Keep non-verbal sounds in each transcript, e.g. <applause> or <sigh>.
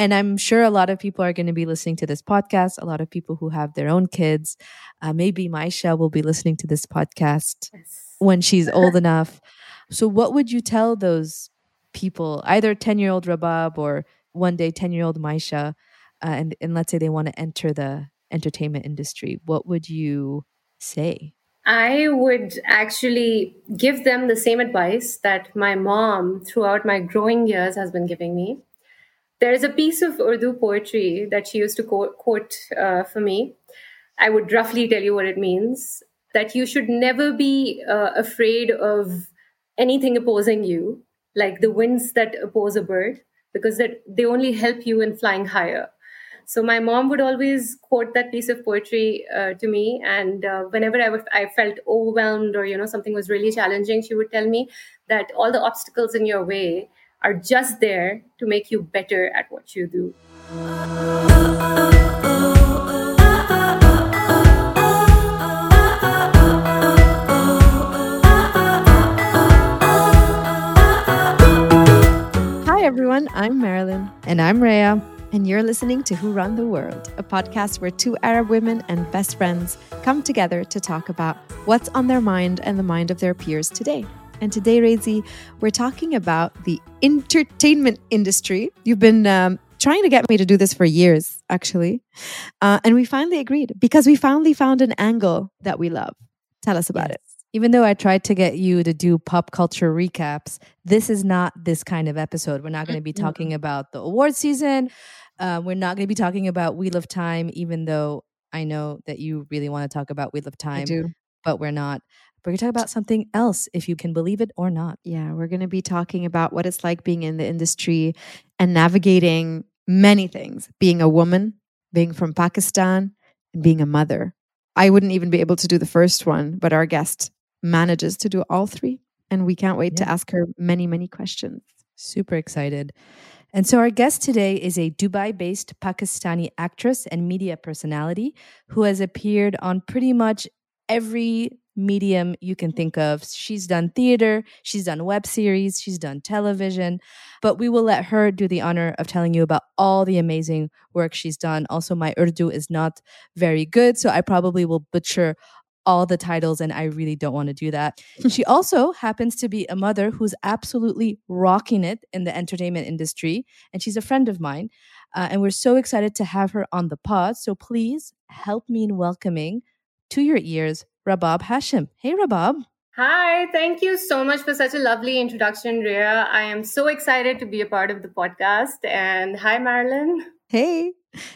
And I'm sure a lot of people are going to be listening to this podcast, a lot of people who have their own kids. Uh, maybe Maisha will be listening to this podcast yes. when she's old <laughs> enough. So, what would you tell those people, either 10 year old Rabab or one day 10 year old Maisha, uh, and, and let's say they want to enter the entertainment industry? What would you say? I would actually give them the same advice that my mom, throughout my growing years, has been giving me. There's a piece of Urdu poetry that she used to quote, quote uh, for me. I would roughly tell you what it means that you should never be uh, afraid of anything opposing you, like the winds that oppose a bird, because that they only help you in flying higher. So my mom would always quote that piece of poetry uh, to me, and uh, whenever I, w- I felt overwhelmed or you know something was really challenging, she would tell me that all the obstacles in your way are just there to make you better at what you do. Hi, everyone. I'm Marilyn. And I'm Rhea. And you're listening to Who Run the World, a podcast where two Arab women and best friends come together to talk about what's on their mind and the mind of their peers today. And today, Rezi, we're talking about the entertainment industry. You've been um, trying to get me to do this for years, actually. Uh, and we finally agreed because we finally found an angle that we love. Tell us about yes. it. Even though I tried to get you to do pop culture recaps, this is not this kind of episode. We're not going to be talking about the award season. Uh, we're not going to be talking about Wheel of Time, even though I know that you really want to talk about Wheel of Time. I do. But we're not. We're going to talk about something else, if you can believe it or not. Yeah, we're going to be talking about what it's like being in the industry and navigating many things being a woman, being from Pakistan, and being a mother. I wouldn't even be able to do the first one, but our guest manages to do all three. And we can't wait yeah. to ask her many, many questions. Super excited. And so, our guest today is a Dubai based Pakistani actress and media personality who has appeared on pretty much every medium you can think of. She's done theater, she's done web series, she's done television, but we will let her do the honor of telling you about all the amazing work she's done. Also, my Urdu is not very good, so I probably will butcher all the titles and I really don't want to do that. <laughs> she also happens to be a mother who's absolutely rocking it in the entertainment industry and she's a friend of mine. Uh, and we're so excited to have her on the pod. So please help me in welcoming to your ears Rabab Hashim. Hey, Rabab. Hi, thank you so much for such a lovely introduction, Rhea. I am so excited to be a part of the podcast. And hi, Marilyn. Hey.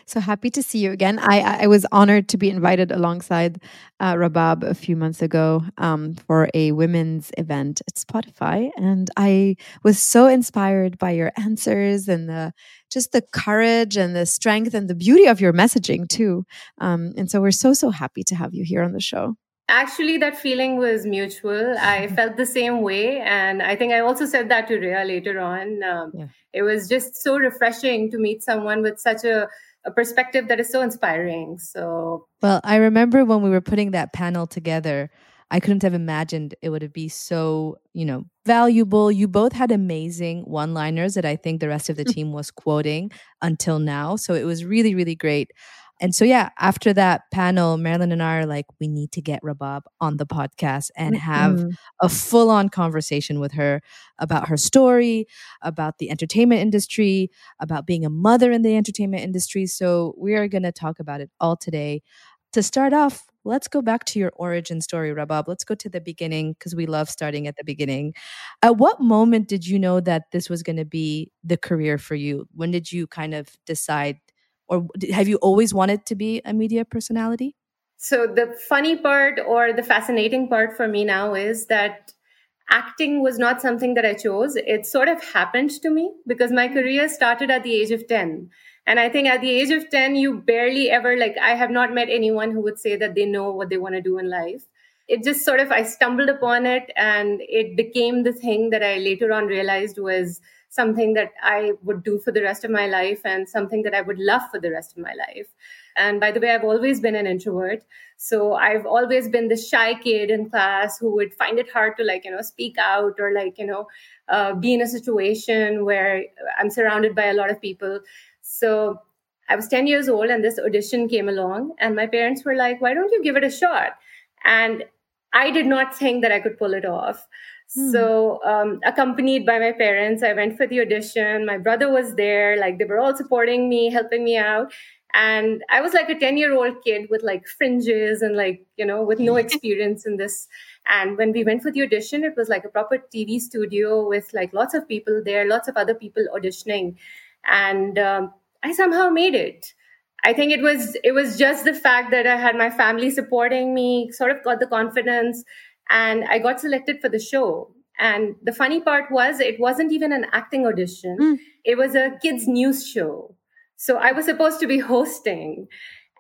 So happy to see you again. I, I was honored to be invited alongside uh, Rabab a few months ago um, for a women's event at Spotify, and I was so inspired by your answers and the just the courage and the strength and the beauty of your messaging too. Um, and so we're so so happy to have you here on the show. Actually, that feeling was mutual. I <laughs> felt the same way. And I think I also said that to Rhea later on. Um, yeah. It was just so refreshing to meet someone with such a, a perspective that is so inspiring. So, well, I remember when we were putting that panel together, I couldn't have imagined it would be so, you know, valuable. You both had amazing one liners that I think the rest of the <laughs> team was quoting until now. So it was really, really great. And so, yeah, after that panel, Marilyn and I are like, we need to get Rabab on the podcast and have mm-hmm. a full on conversation with her about her story, about the entertainment industry, about being a mother in the entertainment industry. So, we are going to talk about it all today. To start off, let's go back to your origin story, Rabab. Let's go to the beginning because we love starting at the beginning. At what moment did you know that this was going to be the career for you? When did you kind of decide or have you always wanted to be a media personality? So the funny part or the fascinating part for me now is that acting was not something that I chose. It sort of happened to me because my career started at the age of 10. And I think at the age of 10, you barely ever, like, I have not met anyone who would say that they know what they want to do in life. It just sort of, I stumbled upon it and it became the thing that I later on realized was something that I would do for the rest of my life and something that I would love for the rest of my life. And by the way, I've always been an introvert. So I've always been the shy kid in class who would find it hard to like, you know, speak out or like, you know, uh, be in a situation where I'm surrounded by a lot of people. So I was 10 years old and this audition came along, and my parents were like, why don't you give it a shot? And I did not think that I could pull it off. Hmm. So, um, accompanied by my parents, I went for the audition. My brother was there, like, they were all supporting me, helping me out. And I was like a 10 year old kid with like fringes and like, you know, with no <laughs> experience in this. And when we went for the audition, it was like a proper TV studio with like lots of people there, lots of other people auditioning. And um, I somehow made it. I think it was it was just the fact that I had my family supporting me, sort of got the confidence, and I got selected for the show. And the funny part was it wasn't even an acting audition. Mm. It was a kids news show. So I was supposed to be <laughs> hosting.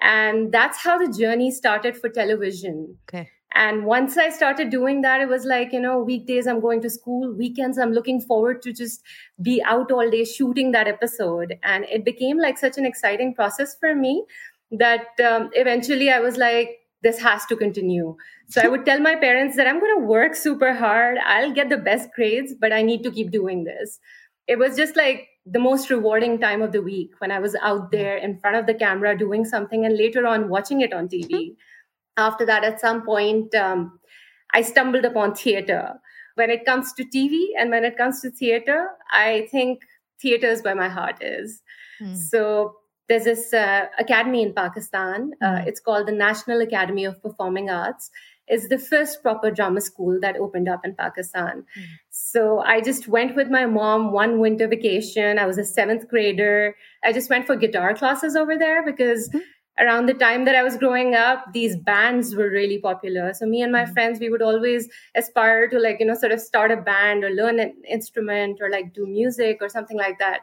And that's how the journey started for television. Okay. And once I started doing that, it was like, you know, weekdays I'm going to school, weekends I'm looking forward to just be out all day shooting that episode. And it became like such an exciting process for me that um, eventually I was like, this has to continue. So I would tell my parents that I'm going to work super hard. I'll get the best grades, but I need to keep doing this. It was just like the most rewarding time of the week when I was out there in front of the camera doing something and later on watching it on TV after that, at some point, um, I stumbled upon theater. When it comes to TV and when it comes to theater, I think theater is where my heart is. Mm. So there's this uh, academy in Pakistan. Uh, hmm. it's called the National Academy of Performing Arts. It's the first proper drama school that opened up in Pakistan. Mm. So I just went with my mom one winter vacation. I was a seventh grader. I just went for guitar classes over there because mm around the time that I was growing up, these bands were really popular. So me and my mm-hmm. friends, we would always aspire to like, you know, sort of start a band or learn an instrument or like do music or something like that.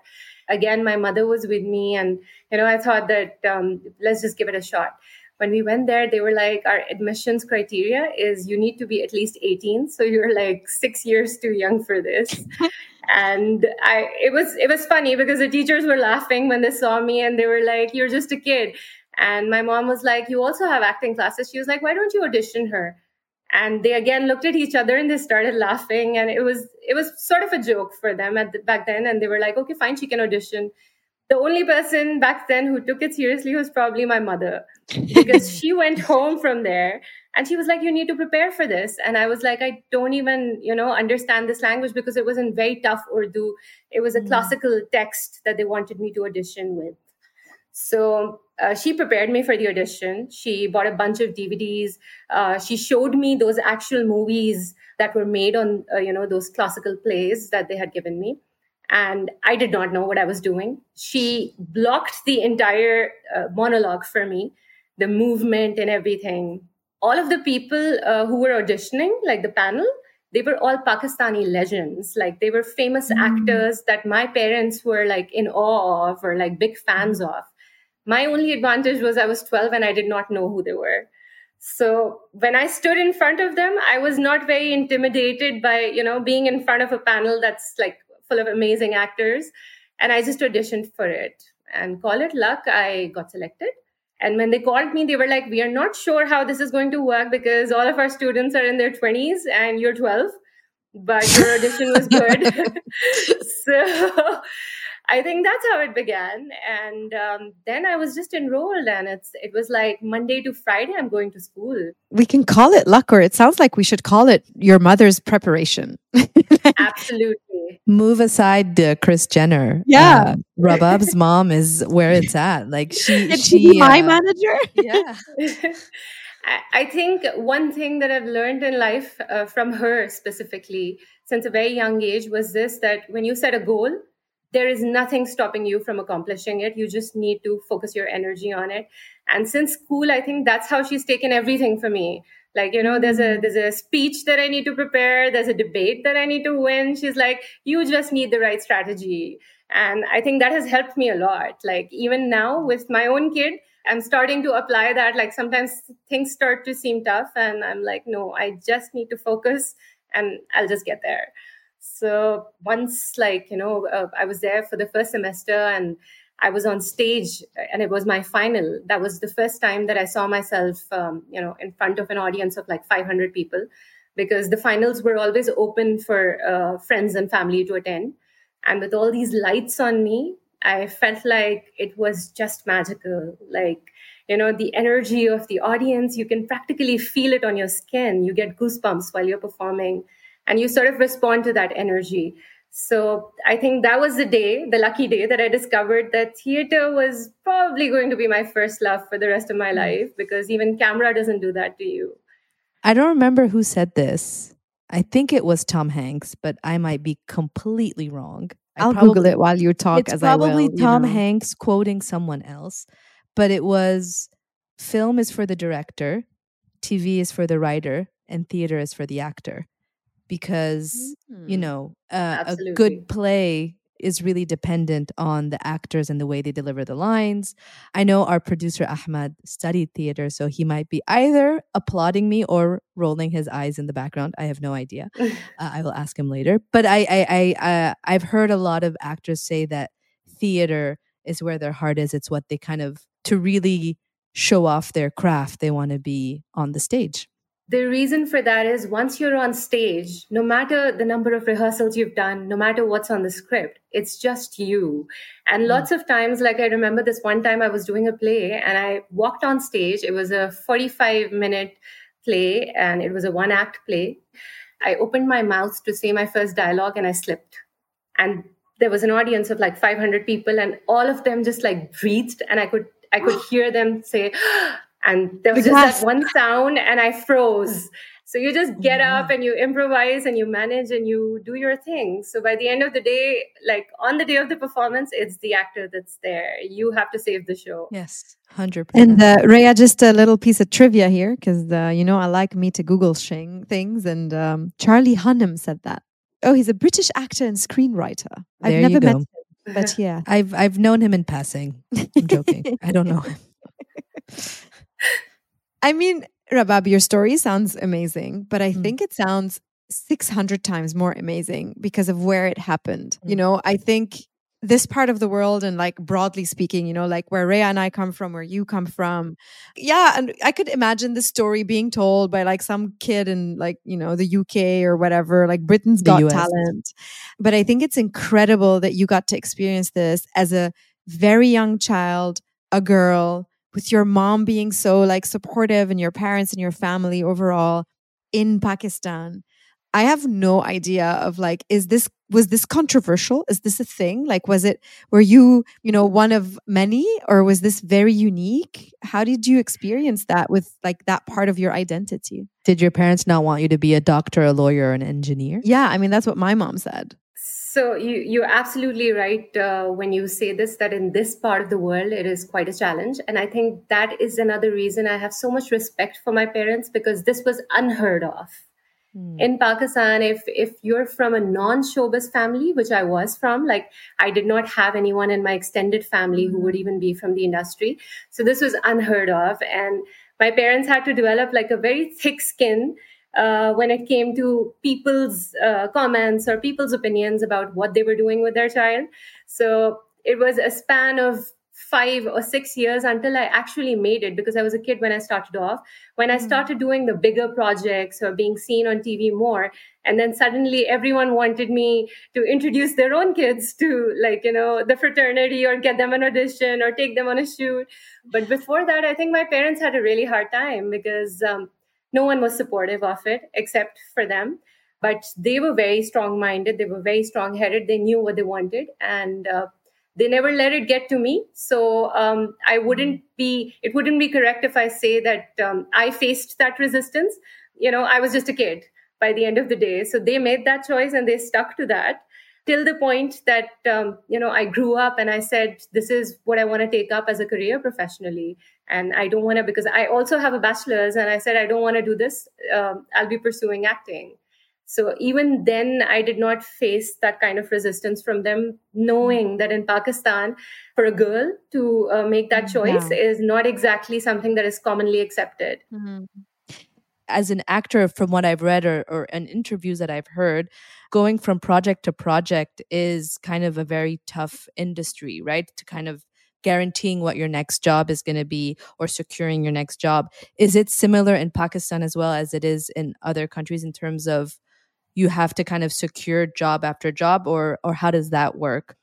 Again, my mother was with me and, you know, I thought that um, let's just give it a shot. When we went there, they were like, our admissions criteria is you need to be at least 18. So you're like six years too young for this. <laughs> and I, it was, it was funny because the teachers were laughing when they saw me and they were like, you're just a kid and my mom was like, You also have acting classes. She was like, Why don't you audition her? And they again looked at each other and they started laughing. And it was it was sort of a joke for them at the, back then. And they were like, Okay, fine, she can audition. The only person back then who took it seriously was probably my mother because she <laughs> went home from there and she was like, You need to prepare for this. And I was like, I don't even, you know, understand this language because it was in very tough Urdu. It was a mm. classical text that they wanted me to audition with. So uh, she prepared me for the audition. She bought a bunch of DVDs. Uh, she showed me those actual movies that were made on, uh, you know, those classical plays that they had given me. And I did not know what I was doing. She blocked the entire uh, monologue for me, the movement and everything. All of the people uh, who were auditioning, like the panel, they were all Pakistani legends. Like they were famous mm. actors that my parents were like in awe of or like big fans of my only advantage was I was 12 and I did not know who they were. So when I stood in front of them, I was not very intimidated by, you know, being in front of a panel that's like full of amazing actors. And I just auditioned for it and call it luck. I got selected. And when they called me, they were like, we are not sure how this is going to work because all of our students are in their 20s and you're 12, but your audition was good. <laughs> so I think that's how it began. And um, then I was just enrolled, and it's it was like Monday to Friday. I'm going to school. We can call it luck, or it sounds like we should call it your mother's preparation. <laughs> Absolutely. Move aside the Kris Jenner. Yeah, uh, Rabab's <laughs> mom is where it's at. Like she, Did she, my uh, manager. <laughs> Yeah. I think one thing that I've learned in life uh, from her specifically since a very young age was this that when you set a goal, there is nothing stopping you from accomplishing it. You just need to focus your energy on it. And since school i think that's how she's taken everything for me. Like you know there's a there's a speech that i need to prepare. There's a debate that i need to win. She's like you just need the right strategy. And i think that has helped me a lot. Like even now with my own kid i'm starting to apply that. Like sometimes things start to seem tough and i'm like no i just need to focus and i'll just get there so once, like, you know, uh, I was there for the first semester and I was on stage and it was my final. That was the first time that I saw myself, um, you know, in front of an audience of like 500 people because the finals were always open for uh, friends and family to attend. And with all these lights on me, I felt like it was just magical. Like, you know, the energy of the audience, you can practically feel it on your skin. You get goosebumps while you're performing and you sort of respond to that energy. So I think that was the day, the lucky day that I discovered that theater was probably going to be my first love for the rest of my hmm. life because even camera doesn't do that to you. I don't remember who said this. I think it was Tom Hanks, but I might be completely wrong. I'll probably, Google it while you talk. It's as probably will, Tom you know. Hanks quoting someone else, but it was film is for the director, TV is for the writer, and theater is for the actor because mm-hmm. you know uh, a good play is really dependent on the actors and the way they deliver the lines. I know our producer Ahmed studied theater, so he might be either applauding me or rolling his eyes in the background. I have no idea. <laughs> uh, I will ask him later. But I, I, I, uh, I've heard a lot of actors say that theater is where their heart is. It's what they kind of to really show off their craft. They want to be on the stage. The reason for that is once you're on stage, no matter the number of rehearsals you've done, no matter what's on the script, it's just you. And mm. lots of times, like I remember this one time I was doing a play and I walked on stage. It was a 45 minute play and it was a one act play. I opened my mouth to say my first dialogue and I slipped. And there was an audience of like 500 people and all of them just like breathed and I could I could <gasps> hear them say and there was just that one sound and i froze. So you just get up and you improvise and you manage and you do your thing. So by the end of the day like on the day of the performance it's the actor that's there. You have to save the show. Yes 100% and uh, Rhea, just a little piece of trivia here because uh, you know i like me to google shing things and um, charlie hunnam said that. Oh he's a british actor and screenwriter. There i've never met him but <laughs> yeah. I've i've known him in passing. I'm joking. <laughs> I don't know him <laughs> I mean, Rabab, your story sounds amazing, but I mm. think it sounds 600 times more amazing because of where it happened. Mm. You know, I think this part of the world and like broadly speaking, you know, like where Rhea and I come from, where you come from. Yeah. And I could imagine the story being told by like some kid in like, you know, the UK or whatever, like Britain's Got Talent. But I think it's incredible that you got to experience this as a very young child, a girl with your mom being so like supportive and your parents and your family overall in Pakistan. I have no idea of like, is this, was this controversial? Is this a thing? Like, was it, were you, you know, one of many or was this very unique? How did you experience that with like that part of your identity? Did your parents not want you to be a doctor, a lawyer, an engineer? Yeah. I mean, that's what my mom said. So you you're absolutely right uh, when you say this that in this part of the world it is quite a challenge, and I think that is another reason I have so much respect for my parents because this was unheard of. Hmm. In Pakistan, if if you're from a non-showbiz family, which I was from, like I did not have anyone in my extended family who would hmm. even be from the industry, so this was unheard of, and my parents had to develop like a very thick skin uh, when it came to people's uh, comments or people's opinions about what they were doing with their child. So it was a span of five or six years until I actually made it because I was a kid when I started off. When I hmm. started doing the bigger projects or being seen on TV more, and then suddenly everyone wanted me to introduce their own kids to like, you know, the fraternity or get them an audition or take them on a shoot. But before that, I think my parents had a really hard time because um, no one was supportive of it except for them. But they were very strong minded they were very strong headed they knew what they wanted. And uh, they never let it get to me. So um, i wouldn't be it wouldn't be correct if i say that um, i faced that resistance. You know i was just a kid by the end of the day. So they made that choice and they stuck to that till the point that um, you know i grew up and i said this is what i want to take up as a career professionally and i don't want to because i also have a bachelor's and i said i don't want to do this. Um, i'll be pursuing acting. So even then i did not face that kind of resistance from them knowing that in pakistan for a girl to uh, make that choice yeah. is not exactly something that is commonly accepted. Mm-hmm. As an actor, from what I've read or, or in interviews that I've heard, going from project to project is kind of a very tough industry, right? To kind of guaranteeing what your next job is going to be or securing your next job. Is it similar in Pakistan as well as it is in other countries in terms of you have to kind of secure job after job or or how does that work?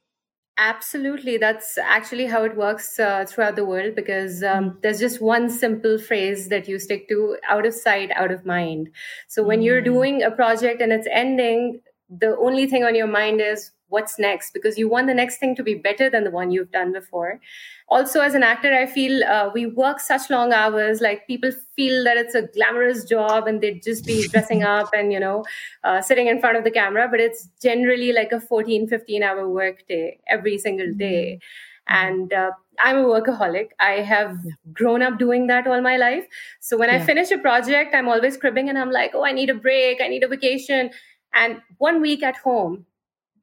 Absolutely. That's actually how it works uh, throughout the world because um, mm. there's just one simple phrase that you stick to out of sight, out of mind. So when mm. you're doing a project and it's ending, the only thing on your mind is what's next? Because you want the next thing to be better than the one you've done before. Also as an actor i feel uh, we work such long hours like people feel that it's a glamorous job and they'd just be <laughs> dressing up and you know uh, sitting in front of the camera but it's generally like a 14 15 hour work day every single day. Mm-hmm. and uh, i'm a workaholic. I have grown up doing that all my life. So when yeah. i finish a project i'm always cribbing and i'm like oh i need a break. I need a vacation. And one week at home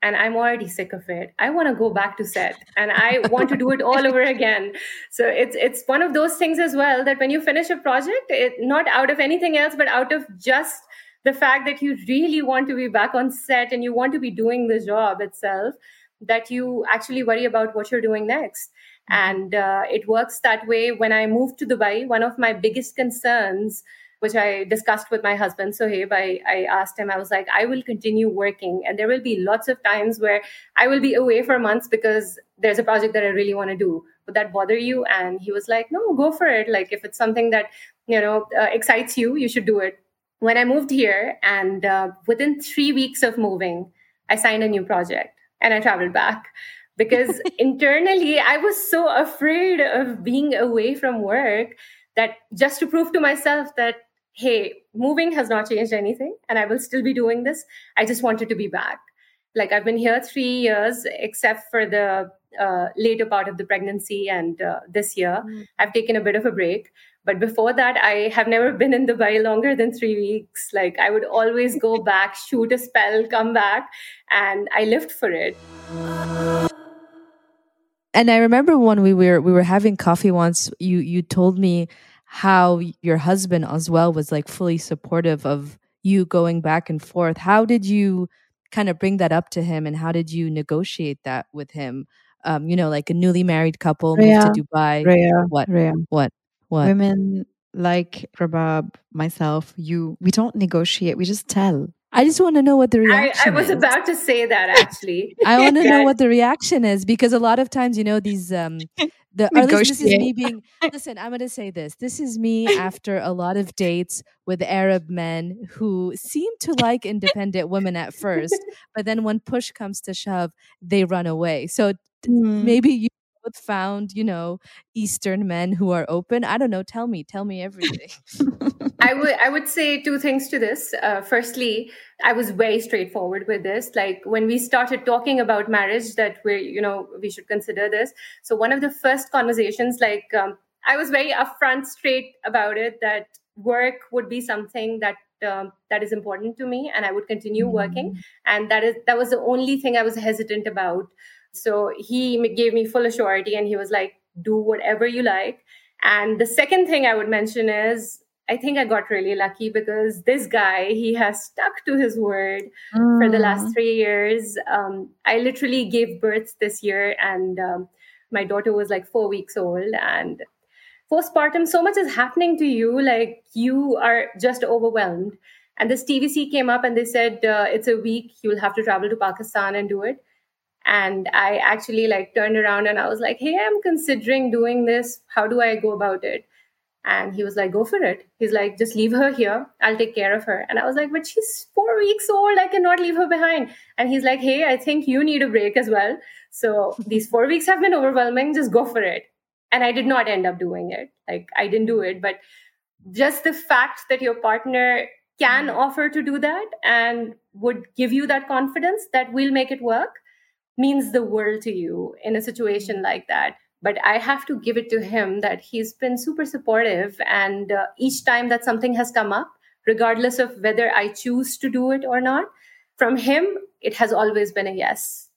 and I'm already sick of it. I want to go back to set and I want to do it all over again. So it's it's one of those things as well that when you finish a project, it not out of anything else, but out of just the fact that you really want to be back on set and you want to be doing the job itself, that you actually worry about what you're doing next. Mm-hmm. And uh, it works that way. When I moved to Dubai, one of my biggest concerns which I discussed with my husband, Sohaib. I, I asked him, I was like, I will continue working. And there will be lots of times where I will be away for months because there's a project that I really want to do. Would that bother you? And he was like, no, go for it. Like, if it's something that, you know, uh, excites you, you should do it. When I moved here, and uh, within three weeks of moving, I signed a new project and I traveled back <laughs> because <laughs> internally I was so afraid of being away from work that just to prove to myself that hey, moving has not changed anything and I will still be doing this. I just wanted to be back. Like I've been here three years, except for the uh, later part of the pregnancy and uh, this year. Mm. I've taken a bit of a break. But before that, I have never been in Dubai longer than three weeks. Like I would always go <laughs> back, shoot a spell, come back, and I lived for it. And I remember when we were we were having coffee once, you you told me how your husband as well was like fully supportive of you going back and forth. How did you kind of bring that up to him and how did you negotiate that with him? Um, you know, like a newly married couple Rhea, moved to Dubai. Rhea, what? Rhea. What? What? Women like Rabab, myself, you, we don't negotiate. We just tell. I just want to know what the reaction I, I was is. about to say that actually. <laughs> I want to yeah. know <laughs> what the reaction is because a lot of times, you know, these um <laughs> the or this is me being listen, I'm gonna say this. This is me after a lot of dates with Arab men who seem to like independent women at first, but then when push comes to shove, they run away. So mm. maybe you found, you know, Eastern men who are open? I don't know. Tell me. Tell me everything. <laughs> I would I would say two things to this. Uh, firstly, I was very straightforward with this. Like when we started talking about marriage, that we you know we should consider this. So one of the first conversations, like um, I was very upfront, straight about it. That work would be something that um, that is important to me, and I would continue working. And that is that was the only thing I was hesitant about. So he gave me full assurity and he was like, do whatever you like. And the second thing I would mention is I think I got really lucky because this guy, he has stuck to his word mm. for the last mm. three years. Um, I literally gave birth this year and um, my daughter was like four weeks old and postpartum, so much is happening to you. Like you are just overwhelmed. And this TVC came up and they said, uh, it's a week, you'll have to travel to Pakistan and do it and i actually like turned around and i was like hey i'm considering doing this. How do i go about it? And he was like go for it. He's like just leave her here. I'll take care of her. And i was like but she's four weeks old. I cannot leave her behind. And he's like hey i think you need a break as well. So these four weeks have been overwhelming. Just go for it. And i did not end up doing it. Like i didn't do it. But just the fact that your partner can offer to do that and would give you that confidence that we'll make it work means the world to you in a situation like that. But i have to give it to him that he's been super supportive and uh, each time that something has come up regardless of whether i choose to do it or not from him it has always been a yes.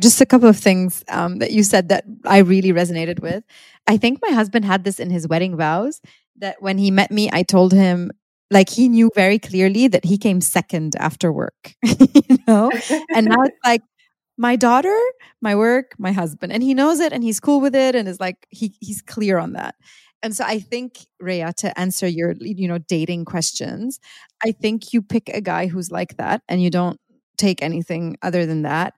Just a couple of things um, that you said that i really resonated with. I think my husband had this in his wedding vows that when he met me i told him like he knew very clearly that he came second after work <laughs> you know? <laughs> And now it's like my daughter, my work, my husband. And he knows it and he's cool with it and is like he he's clear on that. And so I think Rhea to answer your you know dating questions, I think you pick a guy who's like that and you don't take anything other than that.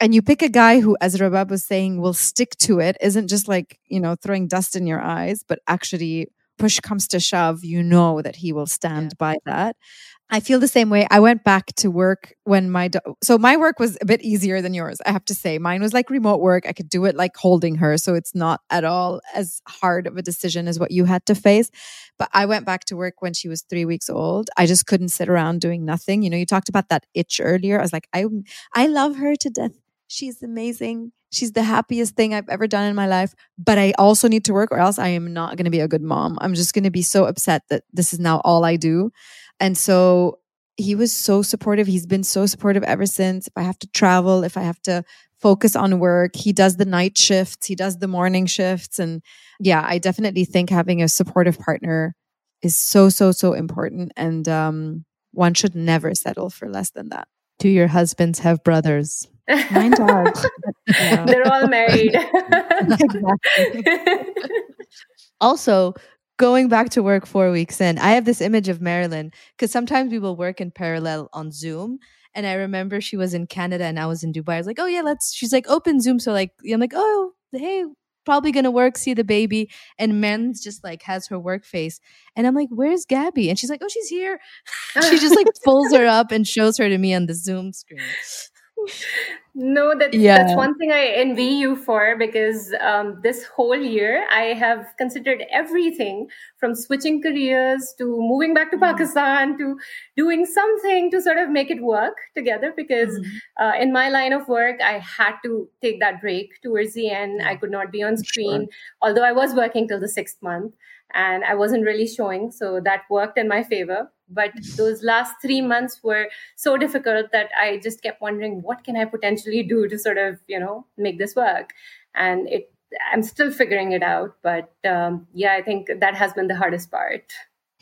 and you pick a guy who, as Rabab was saying, will stick to it, isn't just like, you know, throwing dust in your eyes, but actually push comes to shove, you know that he will stand yeah. by that. I feel the same way. I went back to work when my do- so my work was a bit easier than yours. I have to say, mine was like remote work. I could do it like holding her, so it's not at all as hard of a decision as what you had to face. But I went back to work when she was three weeks old. I just couldn't sit around doing nothing. You know, you talked about that itch earlier. I was like, I I love her to death. She's amazing. She's the happiest thing I've ever done in my life. But I also need to work, or else I am not going to be a good mom. I'm just going to be so upset that this is now all I do. And so he was so supportive. He's been so supportive ever since. If I have to travel, if I have to focus on work, he does the night shifts, he does the morning shifts. And yeah, I definitely think having a supportive partner is so, so, so important. And um, one should never settle for less than that. Do your husbands have brothers? Mine does. <laughs> They're all married. <laughs> <laughs> also, going back to work four weeks in, I have this image of Marilyn because sometimes we will work in parallel on Zoom. And I remember she was in Canada and I was in Dubai. I was like, oh, yeah, let's, she's like, open Zoom. So, like, I'm like, oh, hey, probably gonna work, see the baby. And Men's just like has her work face. And I'm like, where's Gabby? And she's like, oh, she's here. <laughs> she just like pulls her up and shows her to me on the Zoom screen no that, yeah. that's one thing i envy you for because um, this whole year i have considered everything from switching careers to moving back to mm-hmm. pakistan to doing something to sort of make it work together because mm-hmm. uh, in my line of work i had to take that break towards the end i could not be on screen sure. although i was working till the sixth month and I wasn't really showing. So that worked in my favor. But those last three months were so difficult that I just kept wondering, what can I potentially do to sort of, you know, make this work? And it, I'm still figuring it out. But um, yeah, I think that has been the hardest part.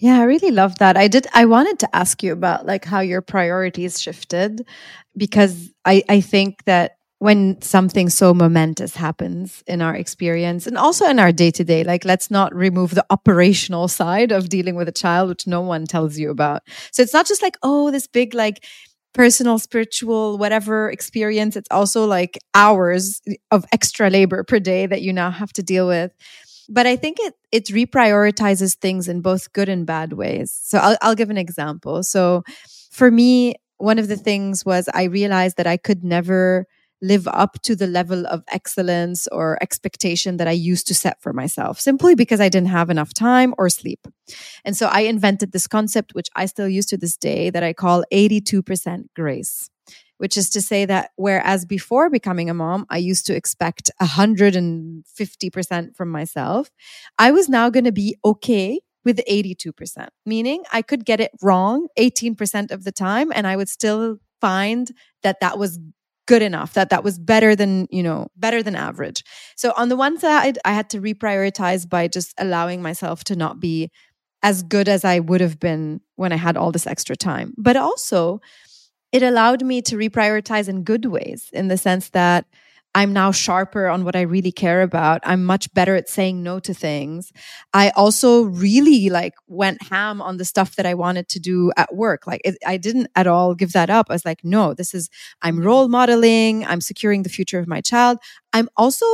Yeah, I really love that. I did I wanted to ask you about like how your priorities shifted because I I think that when something so momentous happens in our experience and also in our day to day. Like, let's not remove the operational side of dealing with a child, which no one tells you about. So it's not just like, oh, this big, like, personal, spiritual, whatever experience. It's also like hours of extra labor per day that you now have to deal with. But I think it it reprioritizes things in both good and bad ways. So I'll I'll give an example. So for me, one of the things was I realized that I could never live up to the level of excellence or expectation that I used to set for myself simply because I didn't have enough time or sleep. And so I invented this concept, which I still use to this day, that I call 82% grace. Which is to say that whereas before becoming a mom, I used to expect 150% from myself, I was now going to be okay with 82%, meaning I could get it wrong 18% of the time and I would still find that that was good enough that that was better than you know better than average. So on the one side i had to reprioritize by just allowing myself to not be as good as i would have been when i had all this extra time. But also it allowed me to reprioritize in good ways in the sense that I'm now sharper on what I really care about. I'm much better at saying no to things. I also really like went ham on the stuff that I wanted to do at work. Like it, I didn't at all give that up. I was like, no, this is, I'm role modeling. I'm securing the future of my child. I'm also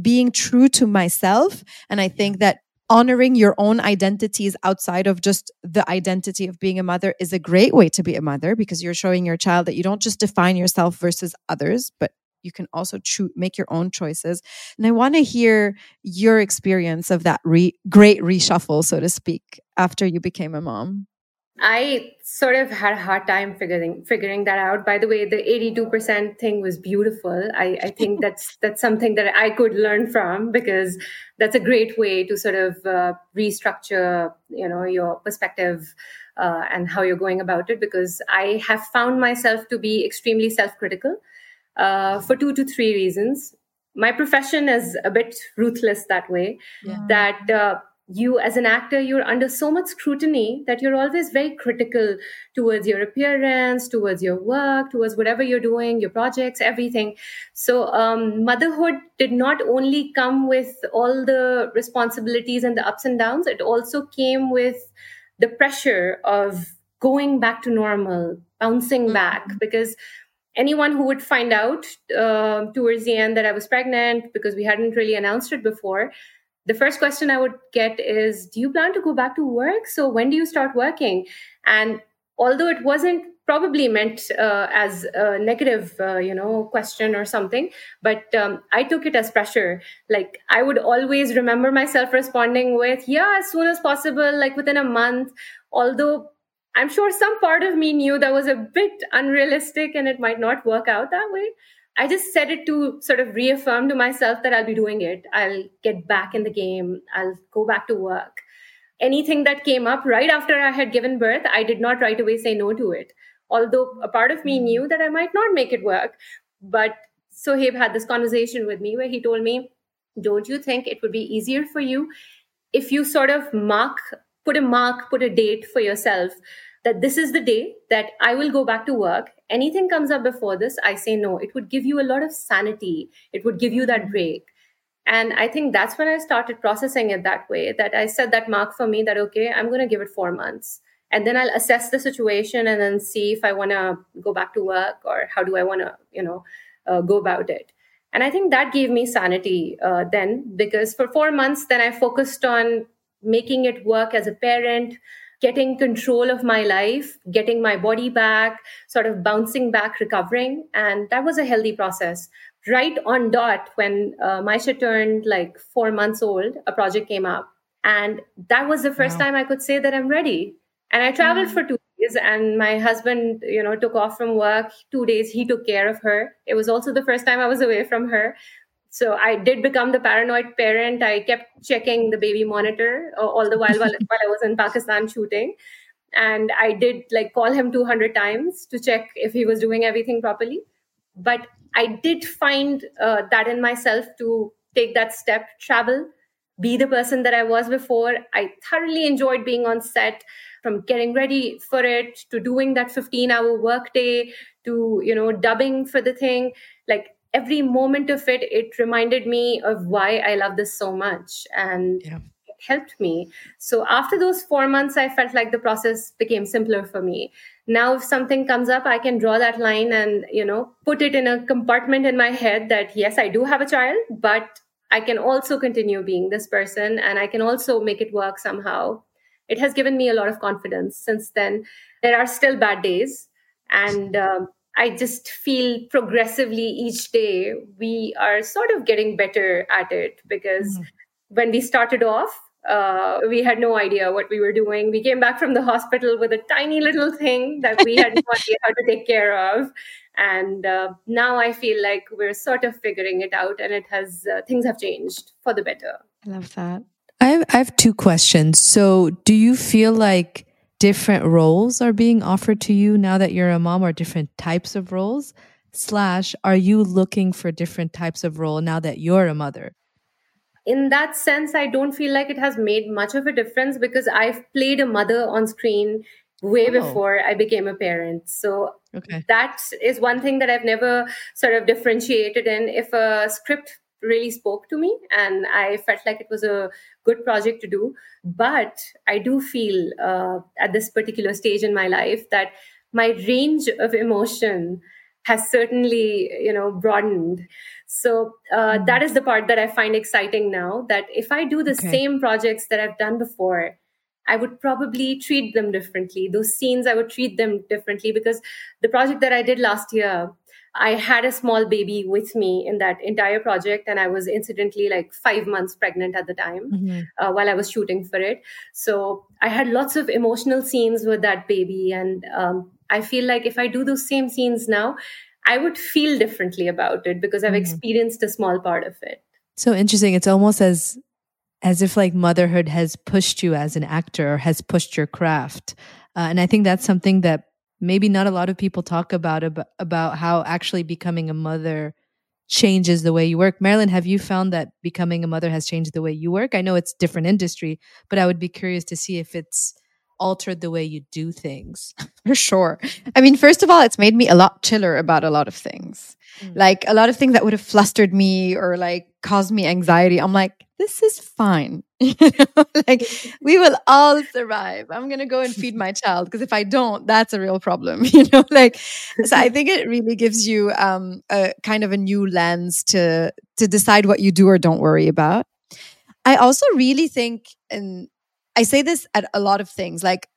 being true to myself. And I think that honoring your own identities outside of just the identity of being a mother is a great way to be a mother because you're showing your child that you don't just define yourself versus others, but you can also choose make your own choices and i want to hear your experience of that re- great reshuffle so to speak after you became a mom. I sort of had a hard time figuring figuring that out. By the way the 82% thing was beautiful. I, I think <laughs> that's that's something that i could learn from because that's a great way to sort of uh, restructure you know your perspective uh, and how you're going about it because i have found myself to be extremely self-critical uh, for two to three reasons. My profession is a bit ruthless that way, yeah. that uh, you as an actor you're under so much scrutiny that you're always very critical towards your appearance towards your work towards whatever you're doing your projects everything so um, motherhood did not only come with all the responsibilities and the ups and downs it also came with the pressure of going back to normal bouncing mm-hmm. back because anyone who would find out uh, towards the end that I was pregnant because we hadn't really announced it before, the first question I would get is, Do you plan to go back to work? So when do you start working? And although it wasn't probably meant uh, as a negative, uh, you know, question or something, but um, I took it as pressure. Like I would always remember myself responding with, "Yeah, as soon as possible, like within a month." Although I'm sure some part of me knew that was a bit unrealistic and it might not work out that way. I just said it to sort of reaffirm to myself that I'll be doing it. I'll get back in the game. I'll go back to work. Anything that came up right after I had given birth, I did not right away say no to it. Although a part of me knew that I might not make it work. But Sohaib had this conversation with me where he told me, Don't you think it would be easier for you if you sort of mark, put a mark, put a date for yourself that this is the day that I will go back to work. Anything comes up before this, I say no. It would give you a lot of sanity. It would give you that break. And I think that's when I started processing it that way that I set that mark for me that, okay, I'm going to give it four months. And then I'll assess the situation and then see if I want to go back to work or how do I want to, you know, uh, go about it. And I think that gave me sanity uh, then because for four months, then I focused on making it work as a parent, getting control of my life, getting my body back, sort of bouncing back, recovering. And that was a healthy process. Right on dot, when uh, Maisha turned like four months old, a project came up. And that was the first wow. time I could say that I'm ready. And I traveled mm. for two days, and my husband, you know, took off from work. Two days, he took care of her. It was also the first time I was away from her so i did become the paranoid parent. I kept checking the baby monitor uh, all the while while, while i was in pakistan shooting. And i did like call him 200 times to check if he was doing everything properly. But i did find uh, that in myself to take that step travel be the person that i was before. I thoroughly enjoyed being on set from getting ready for it to doing that 15 hour work day to you know dubbing for the thing. Like every moment of it it reminded me of why i love this so much and yeah. it helped me. So after those 4 months i felt like the process became simpler for me. Now if something comes up i can draw that line and you know put it in a compartment in my head that yes i do have a child but i can also continue being this person and i can also make it work somehow. It has given me a lot of confidence since then. There are still bad days and um, I just feel progressively each day we are sort of getting better at it because mm-hmm. when we started off, uh, we had no idea what we were doing. We came back from the hospital with a tiny little thing that we had no idea how to take care of. And uh, now I feel like we're sort of figuring it out, and it has uh, things have changed for the better. I love that. I have, I have two questions. So, do you feel like different roles are being offered to you now that you're a mom or different types of roles? Slash, are you looking for different types of role now that you're a mother? In that sense, I don't feel like it has made much of a difference because I've played a mother on screen way oh. before I became a parent. So okay. that is one thing that I've never sort of differentiated in. If a script really spoke to me and I felt like it was a good project to do. But I do feel uh, at this particular stage in my life that my range of emotion has certainly you know broadened so uh, mm-hmm. that is the part that i find exciting now that if i do the okay. same projects that i've done before i would probably treat them differently those scenes i would treat them differently because the project that i did last year I had a small baby with me in that entire project, and I was incidentally like five months pregnant at the time mm-hmm. uh, while I was shooting for it. So I had lots of emotional scenes with that baby, and um, I feel like if I do those same scenes now, I would feel differently about it because I've mm-hmm. experienced a small part of it. So interesting. It's almost as as if like motherhood has pushed you as an actor or has pushed your craft. Uh, and I think that's something that maybe not a lot of people talk about about, how actually becoming a mother changes the way you work. Marilyn, have you found that becoming a mother has changed the way you work? I know it's different industry, but I would be curious to see if it's altered the way you do things. <laughs> For sure. I mean, first of all, it's made me a lot chiller about a lot of things. Mm. Like a lot of things that would have flustered me or like caused me anxiety. I'm like, this is fine. <laughs> you know, like <laughs> we will all survive. I'm gonna go and feed my child because if I don't, that's a real problem. You know, like so I think it really gives you um a kind of a new lens to to decide what you do or don't worry about. I also really think, and I say this at a lot of things, like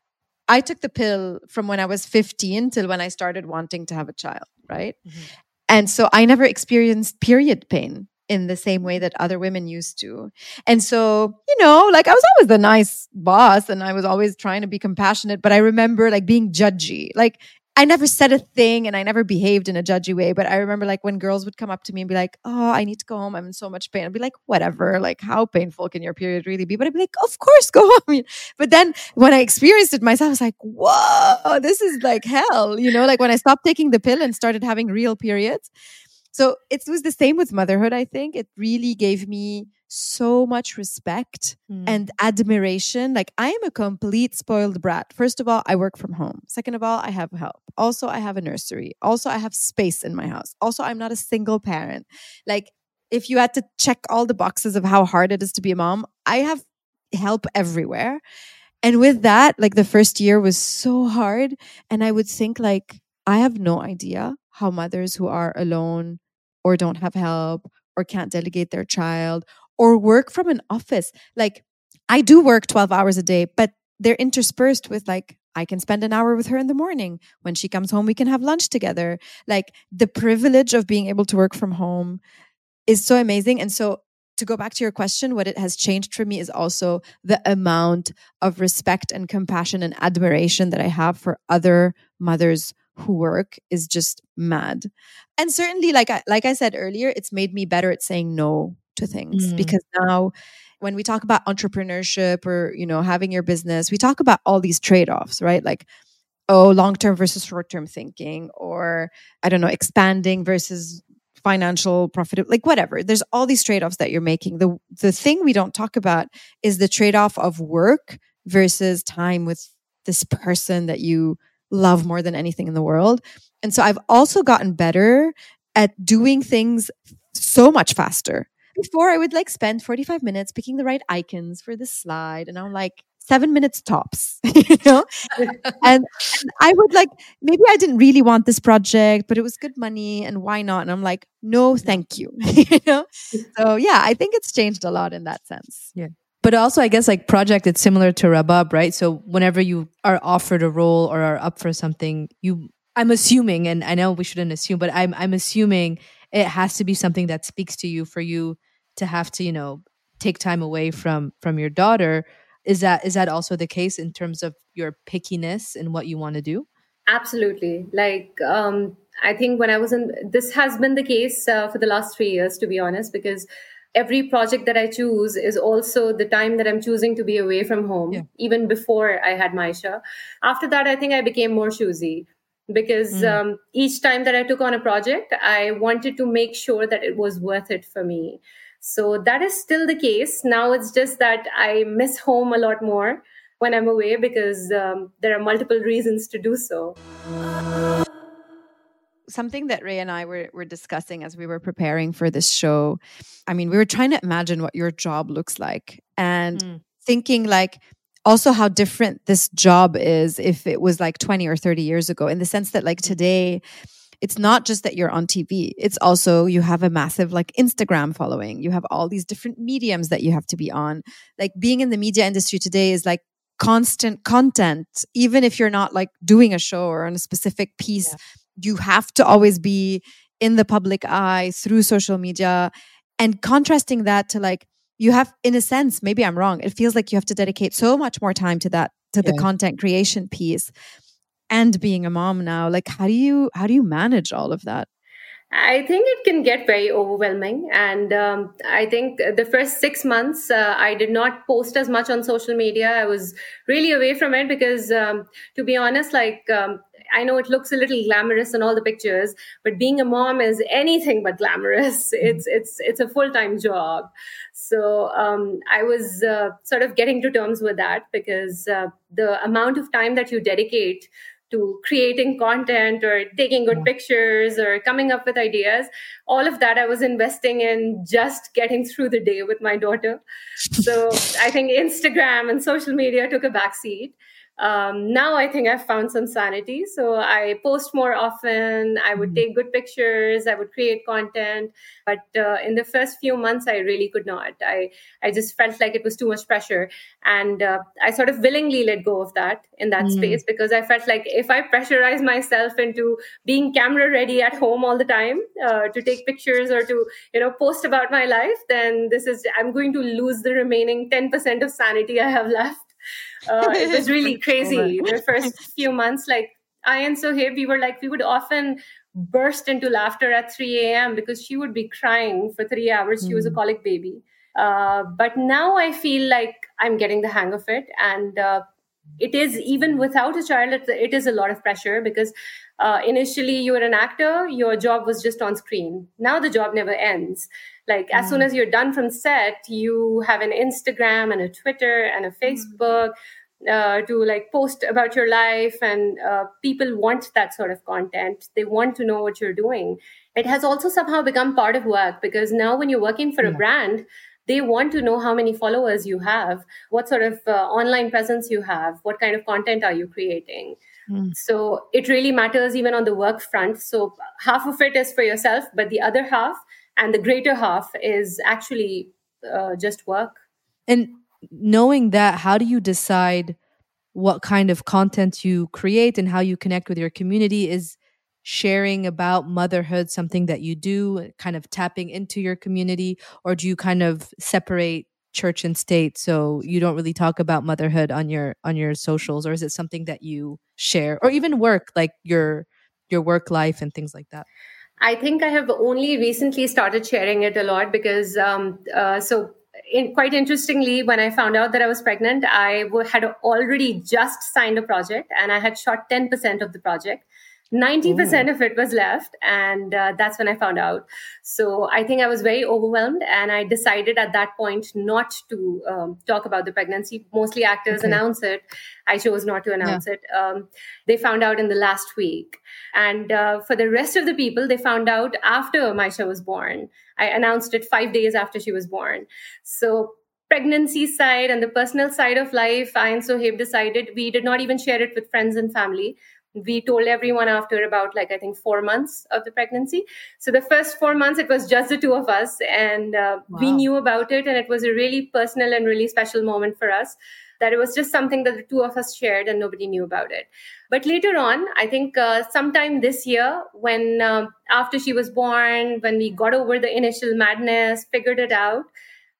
I took the pill from when I was 15 till when I started wanting to have a child, right? Mm-hmm. And so I never experienced period pain in the same way that other women used to. And so, you know, like I was always the nice boss and I was always trying to be compassionate, but I remember like being judgy. Like I never said a thing and I never behaved in a judgy way, but I remember like when girls would come up to me and be like, "Oh, I need to go home. I'm in so much pain." I'd be like, "Whatever. Like, how painful can your period really be?" But I'd be like, "Of course, go <laughs> home." But then when I experienced it myself, I was like, "Whoa, this is like hell." You know, like when I stopped taking the pill and started having real periods. So it was the same with motherhood. I think it really gave me so much respect mm. and admiration. Like I am a complete spoiled brat. First of all, I work from home. Second of all, I have help. Also, I have a nursery. Also, I have space in my house. Also, I'm not a single parent. Like if you had to check all the boxes of how hard it is to be a mom, I have help everywhere. And with that, like the first year was so hard. And I would think like, I have no idea how mothers who are alone or don't have help or can't delegate their child or work from an office. Like I do work 12 hours a day, but they're interspersed with like, I can spend an hour with her in the morning. When she comes home, we can have lunch together. Like the privilege of being able to work from home is so amazing. And so, to go back to your question, what it has changed for me is also the amount of respect and compassion and admiration that I have for other mothers who work is just mad. And certainly like I, like I said earlier, it's made me better at saying no to things mm. because now when we talk about entrepreneurship or you know having your business we talk about all these trade-offs right like oh long-term versus short-term thinking or i don't know expanding versus financial profit like whatever there's all these trade-offs that you're making the the thing we don't talk about is the trade-off of work versus time with this person that you love more than anything in the world and so i've also gotten better at doing things so much faster before I would like spend 45 minutes picking the right icons for the slide. And I'm like, seven minutes tops, <laughs> you know? and, and, I would like, maybe I didn't really want this project, but it was good money and why not? And I'm like, no, thank you. <laughs> you know? So yeah, I think it's changed a lot in that sense. Yeah. But also, I guess like project, it's similar to Rabab, right? So whenever you are offered a role or are up for something, you, I'm assuming, and I know we shouldn't assume, but I'm, I'm assuming it has to be something that speaks to you for you to have to you know take time away from from your daughter. Is that is that also the case in terms of your pickiness and what you want to do? Absolutely. Like um i think when i was in this has been the case uh, for the last 3 years to be honest because every project that i choose is also the time that i'm choosing to be away from home yeah. even before i had maisha after that i think i became more choosy because mm. um, each time that I took on a project, I wanted to make sure that it was worth it for me. So that is still the case. Now it's just that I miss home a lot more when I'm away because um, there are multiple reasons to do so. Something that Ray and I were, were discussing as we were preparing for this show. I mean, we were trying to imagine what your job looks like and mm. thinking like, also how different this job is if it was like 20 or 30 years ago in the sense that like today it's not just that you're on TV it's also you have a massive like Instagram following you have all these different mediums that you have to be on like being in the media industry today is like constant content even if you're not like doing a show or on a specific piece yeah. You have to always be in the public eye through social media and contrasting that to like you have in a sense maybe i'm wrong it feels like you have to dedicate so much more time to that to yeah. the content creation piece and being a mom now like how do you how do you manage all of that I think it can get very overwhelming. And um, I think the first six months, uh, I did not post as much on social media. I was really away from it because, um, to be honest, like um, I know it looks a little glamorous in all the pictures, but being a mom is anything but glamorous. <laughs> Mm-hmm. It's it's it's a full time job. So um, I was uh, sort of getting to terms with that because uh, the amount of time that you dedicate to creating content or taking good pictures or coming up with ideas all of that i was investing in just getting through the day with my daughter so i think instagram and social media took a backseat um, now I think I've found some sanity. So I post more often. I would mm-hmm. take good pictures. I would create content. But uh, in the first few months, I really could not. I I just felt like it was too much pressure, and uh, I sort of willingly let go of that in that mm. space because I felt like if I pressurize myself into being camera ready at home all the time uh, to take pictures or to you know post about my life, then this is I'm going to lose the remaining ten percent of sanity I have left uh, it was really <laughs> crazy. The first few months like i and Sohaib we were like we would often burst into laughter at 3 a.m because she would be crying for three hours. She was a hmm. colic baby. Uh, but now i feel like i'm getting the hang of it. And uh, it is even without a child it, it is a lot of pressure because uh, initially you were an actor your job was just on screen. Now the job never ends like as soon mm. as you're done from set you have an instagram and a twitter and a mm. facebook uh, to like post about your life and uh, people want that sort of content they want to know what you're doing it has also somehow become part of work because now when you're working for yeah. a brand they want to know how many followers you have what sort of uh, online presence you have what kind of content are you creating mm. so it really matters even on the work front so half of it is for yourself but the other half and the greater half is actually uh, just work. And knowing that how do you decide what kind of content you create and how you connect with your community is sharing about motherhood something that you do kind of tapping into your community? Or do you kind of separate church and state so you don't really talk about motherhood on your on your socials? Or is it something that you share? Or even work like your your work life and things like that I think I have only recently started sharing it a lot because, um, uh, so in, quite interestingly, when I found out that I was pregnant, I w- had already just signed a project and I had shot 10% of the project. 90% Ooh. of it was left and uh, that's when i found out. So i think i was very overwhelmed and i decided at that point not to um, talk about the pregnancy. Mostly actors okay. announce it. I chose not to announce yeah. it. Um, they found out in the last week. And uh, for the rest of the people they found out after Maisha was born. I announced it five days after she was born. So pregnancy side and the personal side of life, I and Sohaib decided we did not even share it with friends and family we told everyone after about like i think four months of the pregnancy. So the first four months it was just the two of us and uh, wow. we knew about it and it was a really personal and really special moment for us that it was just something that the two of us shared and nobody knew about it. But later on i think uh, sometime this year when uh, after she was born when we got over the initial madness figured it out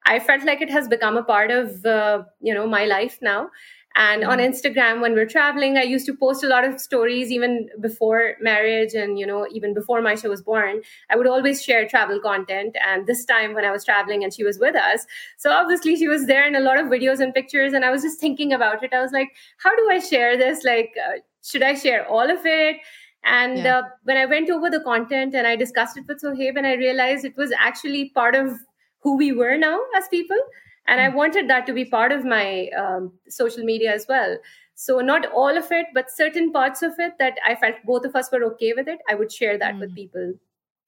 i felt like it has become a part of uh, you know my life now and on mm-hmm. instagram when we're traveling i used to post a lot of stories even before marriage and you know even before Maisha was born. I would always share travel content. And this time when i was traveling and she was with us so obviously she was there in a lot of videos and pictures. And i was just thinking about it. I was like how do i share this? Like uh, should i share all of it? And yeah. uh, when i went over the content and i discussed it with sohaib and i realized it was actually part of who we were now as people and i hmm. wanted that to be part of my um, social media as well so not all of it but certain parts of it that i felt both of us were okay with it i would share that mm. with hmm. people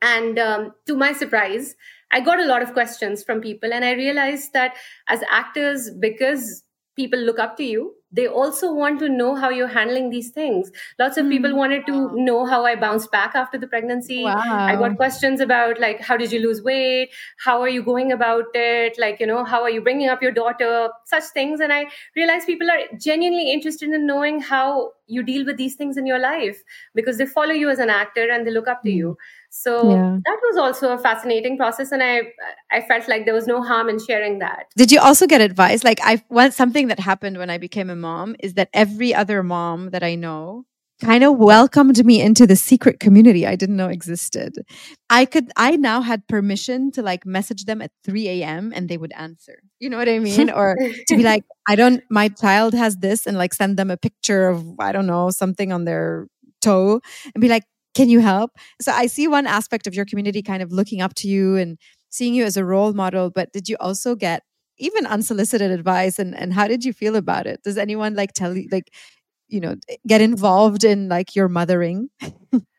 and um, to my surprise i got a lot of questions from people and i realized that as actors because people look up to you they also want to know how you're handling these things. Lots of people hmm. wanted to know how i bounced back after the pregnancy. Wow. i got questions about like how did you lose weight? How are you going about it? Like you know how are you bringing up your daughter? Such things. And i realized people are genuinely interested in knowing how you deal with these things in your life because they follow you as an actor and they look up to you. hmm. So yeah. that was also a fascinating process, and I I felt like there was no harm in sharing that. Did you also get advice? Like I want something that happened when I became a mom is that every other mom that I know kind of welcomed me into the secret community I didn't know existed. I could I now had permission to like message them at 3 a.m. and they would answer. You know what I mean? or to be like, <laughs> I don't my child has this and like send them a picture of I don't know, something on their toe and be like, can you help? So I see one aspect of your community kind of looking up to you and seeing you as a role model, but did you also get even unsolicited advice and, and how did you feel about it? Does anyone like tell you like you know, get involved in like your mothering? <laughs>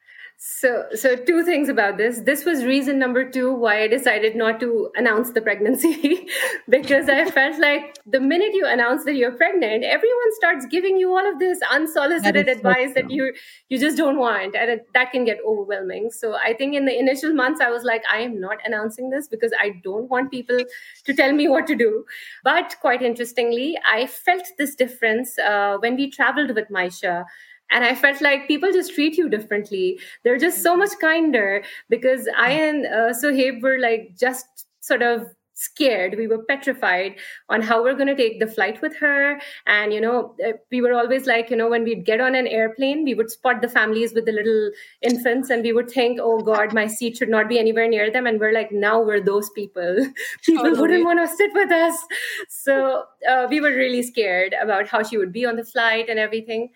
So, so two things about this. This was reason number two why I decided not to announce the pregnancy <laughs> because I felt like the minute you announce that you're pregnant, everyone starts giving you all of this unsolicited that advice so that you you just don't want, and it, that can get overwhelming. So, I think in the initial months, I was like, I am not announcing this because I don't want people to tell me what to do. But quite interestingly, I felt this difference uh, when we traveled with Maisha and i felt like people just treat you differently. They're just so much kinder because i and uh, sohaib were like just sort of scared. We were petrified on how we're going to take the flight with her. And you know uh, we were always like you know when we'd get on an airplane we would spot the families with the little infants and we would think oh god my seat should not be anywhere near them. And we're like now we're those people. <laughs> People totally. wouldn't want to sit with us. So uh, we were really scared about how she would be on the flight and everything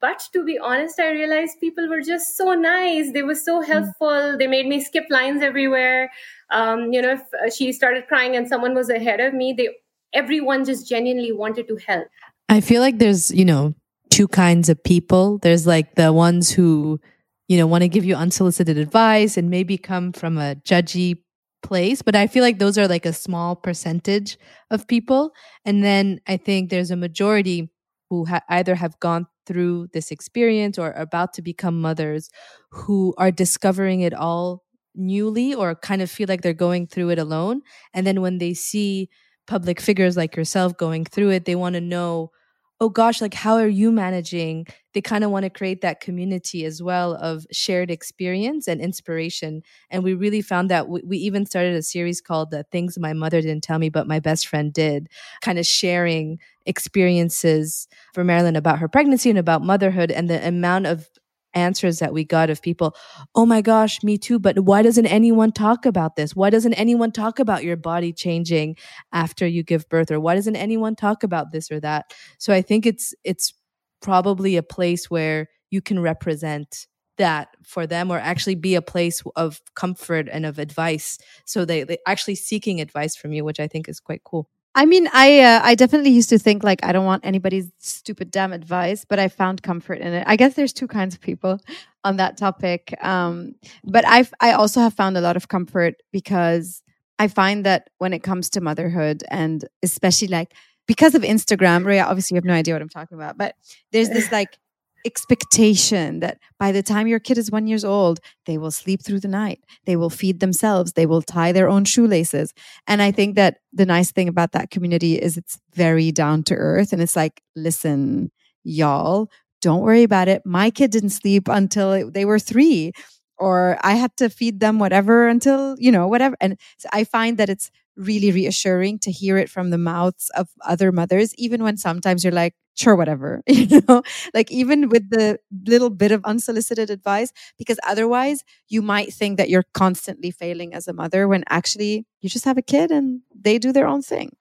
but to be honest i realized people were just so nice. They were so hmm. helpful. Mm. they made me skip lines everywhere. Um, you know if uh, she started crying and someone was ahead of me they everyone just genuinely wanted to help. I feel like there's you know two kinds of people. There's like the ones who you know want to give you unsolicited advice and maybe come from a judgy place but i feel like those are like a small percentage of people. And then i think there's a majority who ha- either have gone through this experience or are about to become mothers who are discovering it all newly or kind of feel like they're going through it alone. And then when they see public figures like yourself going through it, they want to know oh gosh, like how are you managing? They kind of want to create that community as well of shared experience and inspiration. And we really found that we, we even started a series called The Things My Mother Didn't Tell Me, but My Best Friend Did, kind of sharing experiences for Marilyn about her pregnancy and about motherhood and the amount of answers that we got of people, oh my gosh, me too, but why doesn't anyone talk about this? Why doesn't anyone talk about your body changing after you give birth or why doesn't anyone talk about this or that? So I think it's it's probably a place where you can represent that for them or actually be a place of comfort and of advice so they they actually seeking advice from you which i think is quite cool I mean, I uh, I definitely used to think like I don't want anybody's stupid damn advice, but I found comfort in it. I guess there's two kinds of people on that topic, um, but I I also have found a lot of comfort because I find that when it comes to motherhood and especially like because of Instagram, Rhea, obviously you have no idea what I'm talking about, but there's this like expectation that by the time your kid is one years old they will sleep through the night. They will feed themselves. They will tie their own shoelaces. And i think that the nice thing about that community is it's very down to earth. And it's like listen y'all don't worry about it. My kid didn't sleep until they were three or i had to feed them whatever until you know whatever. And i find that it's really reassuring to hear it from the mouths of other mothers, even when sometimes you're like, sure, whatever, <laughs> you know, like even with the little bit of unsolicited advice, because otherwise you might think that you're constantly failing as a mother when actually you just have a kid and they do their own thing.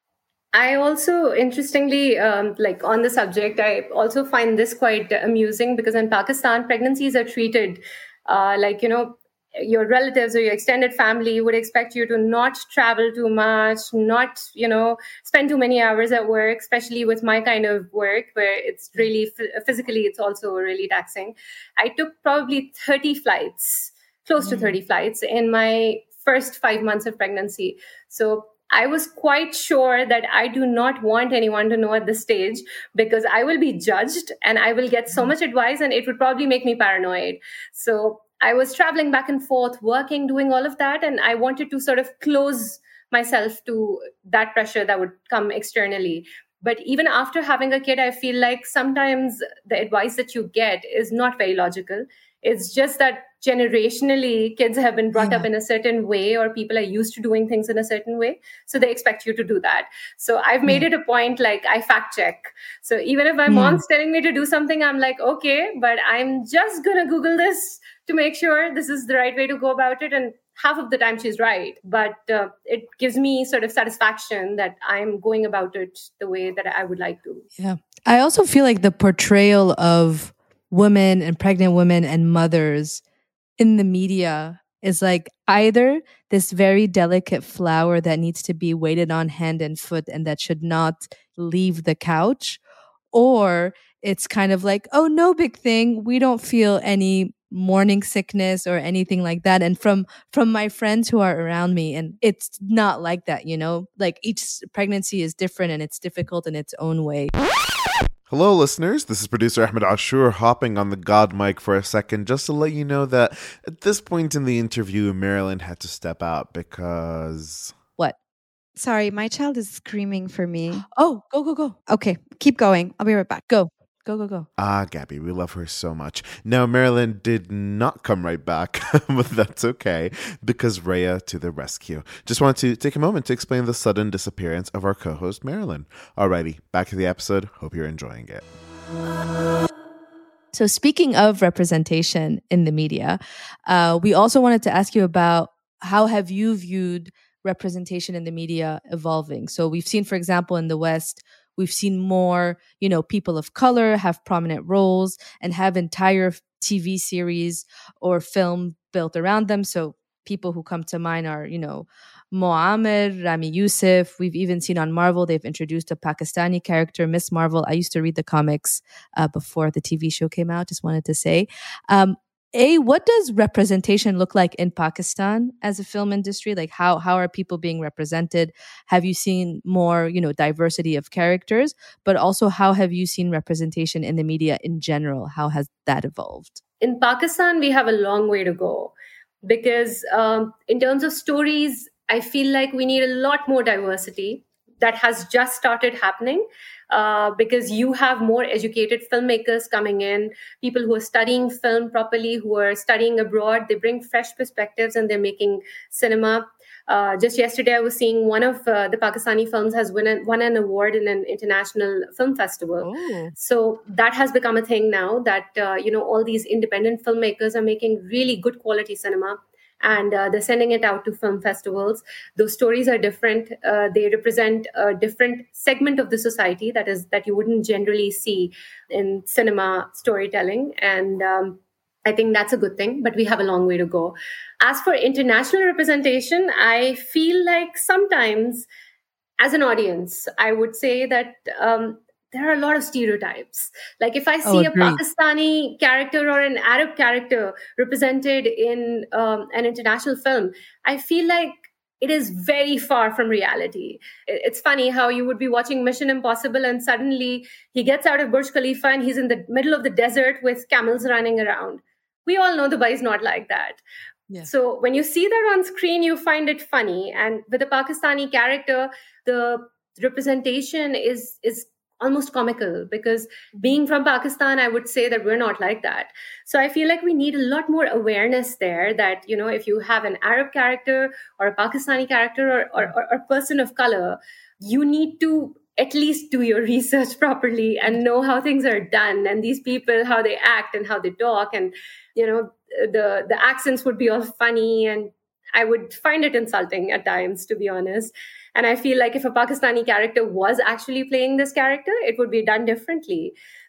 I also, interestingly, um, like on the subject, I also find this quite amusing because in Pakistan, pregnancies are treated uh, like, you know, your relatives or your extended family would expect you to not travel too much not you know spend too many hours at work especially with my kind of work where it's really physically it's also really taxing i took probably 30 flights close mm. to 30 flights in my first 5 months of pregnancy so I was quite sure that I do not want anyone to know at this stage because I will be judged and I will get so mm. much advice and it would probably make me paranoid. So I was traveling back and forth, working, doing all of that. And I wanted to sort of close myself to that pressure that would come externally. But even after having a kid, I feel like sometimes the advice that you get is not very logical. It's just that generationally, kids have been brought yeah. up mm-hmm. in a certain way, or people are used to doing things in a certain way. So they expect you to do that. So I've made yeah. it a point like I fact check. So even if my yeah. mom's mm-hmm. telling me to do something, I'm like, okay, but I'm just going to Google this to make sure this is the right way to go about it. And half of the time she's right, but uh, it gives me sort of satisfaction that I'm going about it the way that I would like to. Yeah. I also feel like the portrayal of women and pregnant women and mothers in the media is like either this very delicate flower that needs to be waited on hand and foot and that should not leave the couch or it's kind of like, oh, no big thing. We don't feel any morning sickness or anything like that and from from my friends who are around me and it's not like that you know like each pregnancy is different and it's difficult in its own way Hello, listeners. This is producer Ahmed Ashour hopping on the God mic for a second just to let you know that at this point in the interview, Marilyn had to step out because. what Sorry, my child is screaming for me. oh go go go Okay, keep going. I'll be right back. go go go go Ah, Gabby, we love her so much. Now, Marilyn did not come right back, <laughs> but that's okay because Rhea to the rescue. Just wanted to take a moment to explain the sudden disappearance of our co host, Marilyn. Alrighty, back to the episode. Hope you're enjoying it. So, speaking of representation in the media, uh, we also wanted to ask you about how have you viewed representation in the media evolving? So, we've seen, for example, in the West, we've seen more, you know, people of color have prominent roles and have entire TV series or film built around them. So, people who come to mind are, you know, Moamer, Ramy Youssef. We've even seen on Marvel, they've introduced a Pakistani character, Miss Marvel. I used to read the comics uh, before the TV show came out, just wanted to say. Um, a, what does representation look like in Pakistan as a film industry? Like how how are people being represented? Have you seen more, you know, diversity of characters? But also how have you seen representation in the media in general? How has that evolved? in Pakistan, we have a long way to go because, um, in terms of stories, I feel like we need a lot more diversity that has just started happening uh, because you have more educated filmmakers coming in, people who are studying film properly, who are studying abroad. They bring fresh perspectives and they're making cinema. Uh, just yesterday, I was seeing one of uh, the Pakistani films has won an, won an award in an international film festival. Oh. So that has become a thing now that uh, you know all these independent filmmakers are making really good quality cinema and uh, they're sending it out to film festivals. Those stories are different. Uh, they represent a different segment of the society that is that you wouldn't generally see in cinema storytelling and. Um, I think that's a good thing, but we have a long way to go. As for international representation, I feel like sometimes, as an audience, I would say that um, there are a lot of stereotypes. Like if I see Oh, a. Pakistani character or an Arab character represented in um, an international film, I feel like it is very far from reality. It's funny how you would be watching Mission Impossible and suddenly he gets out of Burj Khalifa and he's in the middle of the desert with camels running around. We all know Dubai is not like that. Yeah. So when you see that on screen, you find it funny. And with a Pakistani character, the representation is is almost comical because mm-hmm. being from Pakistan, I would say that we're not like that. So I feel like we need a lot more awareness there that, you know, if you have an Arab character or a Pakistani character or, or, mm-hmm. or a person of color, you need to at least do your <laughs> research properly and mm-hmm. know how things are done and these people how they act and how they talk and you know the the accents would be all funny and i would find it insulting at times to be honest and i feel like if a pakistani character was actually playing this character it would be done differently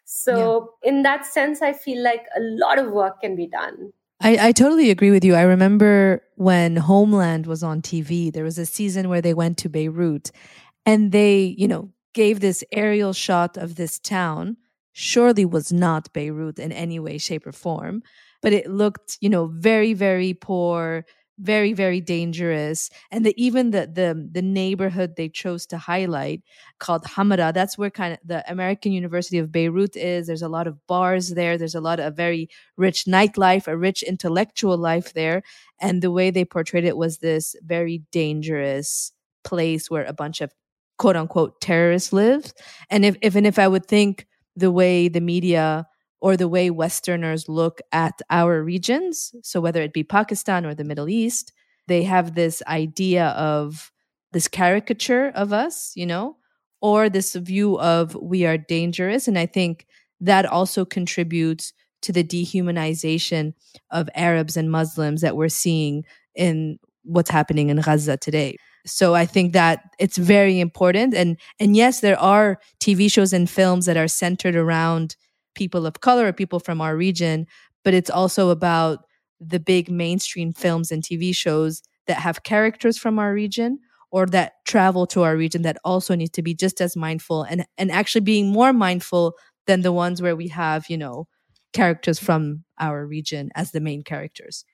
so in that sense i feel like a lot of work can be done I, I totally agree with you. I remember when Homeland was on TV, there was a season where they went to Beirut and they, you know, gave this aerial shot of this town. Surely was not Beirut in any way, shape, or form, but it looked, you know, very, very poor, very, very dangerous. And the, even the the the neighborhood they chose to highlight called Hamra, that's where kind of the American University of Beirut is. There's a lot of bars there. There's a lot of very rich nightlife, a rich intellectual life there. And the way they portrayed it was this very dangerous place where a bunch of quote unquote terrorists live. And if, if and if I would think the way the media or the way Westerners look at our regions, so whether it be Pakistan or the Middle East, they have this idea of this caricature of us, you know, or this view of we are dangerous. And I think that also contributes to the dehumanization of Arabs and Muslims that we're seeing in what's happening in Gaza today. So I think that it's very important and and yes there are TV shows and films that are centered around people of color or people from our region but it's also about the big mainstream films and TV shows that have characters from our region or that travel to our region that also need to be just as mindful and and actually being more mindful than the ones where we have, you know, characters from our region as the main characters.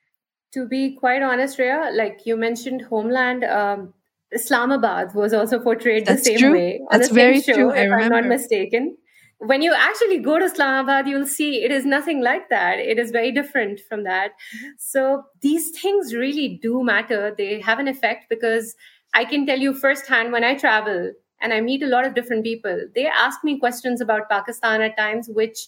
To be quite honest, Rhea, like you mentioned, Homeland, um, Islamabad was also portrayed That's the same true. way on That's the same very show, true. I if I'm not mistaken. When you actually go to Islamabad, you'll see it is nothing like that. It is very different from that. Mm-hmm. So these things really do matter. They have an effect because I can tell you firsthand when I travel and I meet a lot of different people, they ask me questions about Pakistan at times, which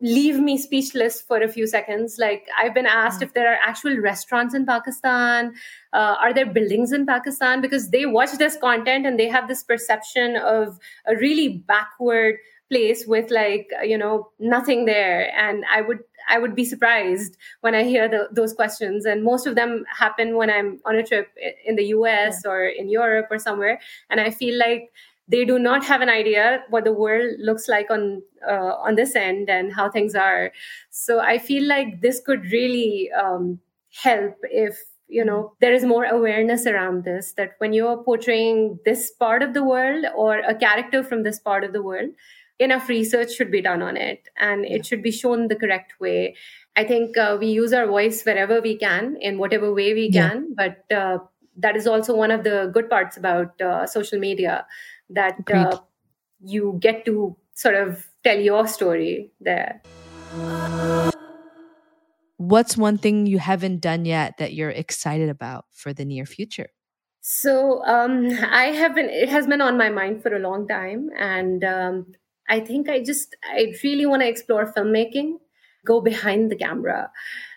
leave me speechless for a few seconds. Like I've been asked if there are actual restaurants in Pakistan, uh, are there buildings in Pakistan? Because they watch this content and they have this perception of a really backward place with like you know nothing there. And i would i would be surprised when i hear the, those questions. And most of them happen when i'm on a trip in the us yeah. or in europe or somewhere. And i feel like they do not have an idea what the world looks like on uh, on this end and how things are. So i feel like this could really um, help if you know there is more awareness around this that when you're portraying this part of the world or a character from this part of the world enough research should be done on it and it should be shown the correct way i think uh, we use our voice wherever we can in whatever way we Yeah. can but uh, that is also one of the good parts about uh, social media that uh, you get to sort of tell your story there What's one thing you haven't done yet that you're excited about for the near future? So um, I have been. It has been on my mind for a long time, and um, I think I just I really want to explore filmmaking, go behind the camera.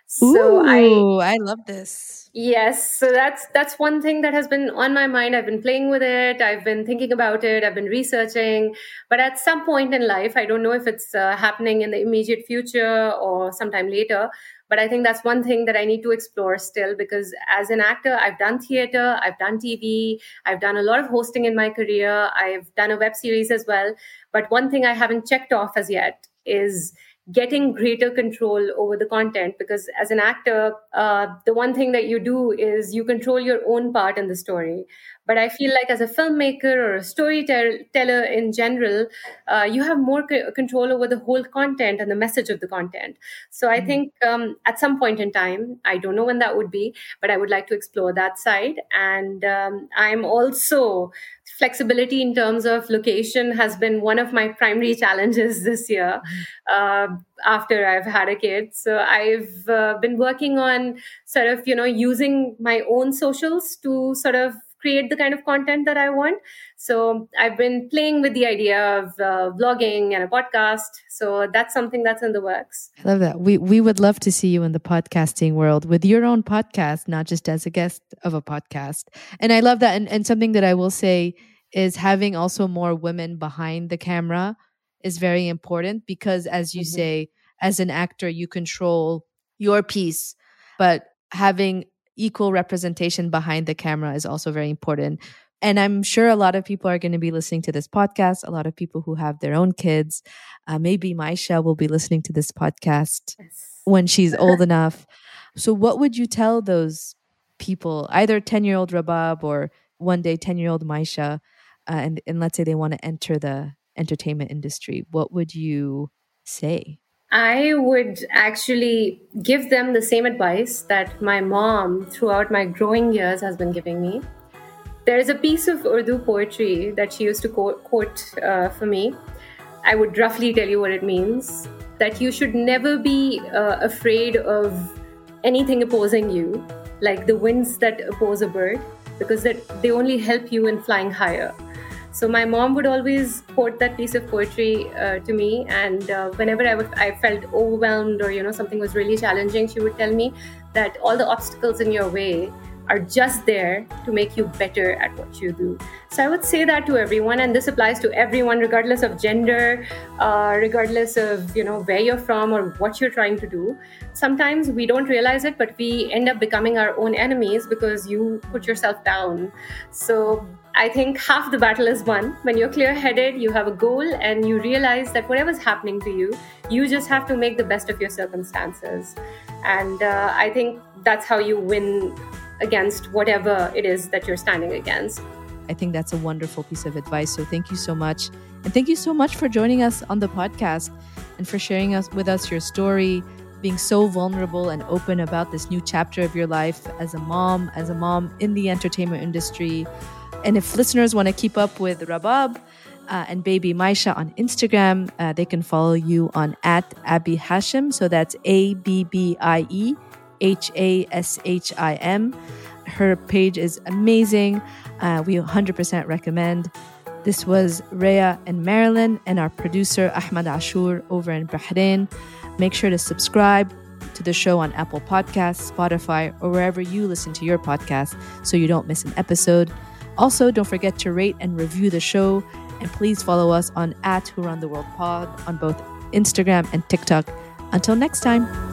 So I I love this. Yes, so that's that's one thing that has been on my mind. I've been playing with it. I've been thinking about it. I've been researching. But at some point in life, I don't know if it's uh, happening in the immediate future or sometime later. But I think that's one thing that I need to explore still because as an actor, I've done theater, I've done TV, I've done a lot of hosting in my career, I've done a web series as well. But one thing I haven't checked off as yet is getting greater control over the content because as an actor uh, the one thing that you do is you control your own part in the story but i feel like as a filmmaker or a storyteller in general uh, you have more c- control over the whole content and the message of the content. So i think um, at some point in time i don't know when that would be but i would like to explore that side. And um, i'm also flexibility in terms of location has been one of my primary <laughs> challenges this year uh, after I've had a kid. So I've uh, been working on sort of, you know, using my own socials to sort of create the kind of content that I want. So I've been playing with the idea of uh, vlogging and a podcast. So that's something that's in the works. I love that. We we would love to see you in the podcasting world with your own podcast, not just as a guest of a podcast. And I love that. And, and something that I will say is having also more women behind the camera is very important because as you Mhm. say, as an actor, you control your piece, but having equal representation behind the camera is also very important. And I'm sure a lot of people are going to be listening to this podcast. A lot of people who have their own kids. Uh, maybe Maisha will be listening to this podcast when she's old <laughs> enough. So, what would you tell those people, either 10 year old Rabab or one day 10 year old Maisha, uh, and, and let's say they want to enter the entertainment industry? What would you say? I would actually give them the same advice that my mom, throughout my growing years, has been giving me. There is a piece of Urdu poetry that she used to quote, uh, for me. I would roughly tell you what it means that you should never be uh, afraid of anything opposing you, like the winds that oppose a bird, because that they only help you in flying higher. So my mom would always quote that piece of poetry uh, to me, and uh, whenever I, felt overwhelmed or you know something was really challenging, she would tell me that all the obstacles in your way are just there to make you better at what you do. So I would say that to everyone, and this applies to everyone, regardless of gender, uh, regardless of you know where you're from or what you're trying to do. Sometimes we don't realize it, but we end up becoming our own enemies because you put yourself down. So I think half the battle is won when you're clear headed, you have a goal, and you realize that whatever's happening to you, you just have to make the best of your circumstances. And uh, I think that's how you win against whatever it is that you're standing against. I think that's a wonderful piece of advice. So thank you so much. And thank you so much for joining us on the podcast and for sharing us with us your story, being so vulnerable and open about this new chapter of your life as a mom, as a mom in the entertainment industry. And if listeners want to keep up with Rabab uh, and baby Maisha on Instagram, uh, they can follow you on at Abbie Hashim. So that's A B B I E H A S H I M. Her page is amazing. Uh, we 100% recommend. This was Rhea and Marilyn and our producer Ahmed Ashour over in Bahrain. Make sure to subscribe to the show on Apple Podcasts, Spotify, or wherever you listen to your podcast so you don't miss an episode. Also, don't forget to rate and review the show, and please follow us on at Who Run the World Pod on both Instagram and TikTok. Until next time.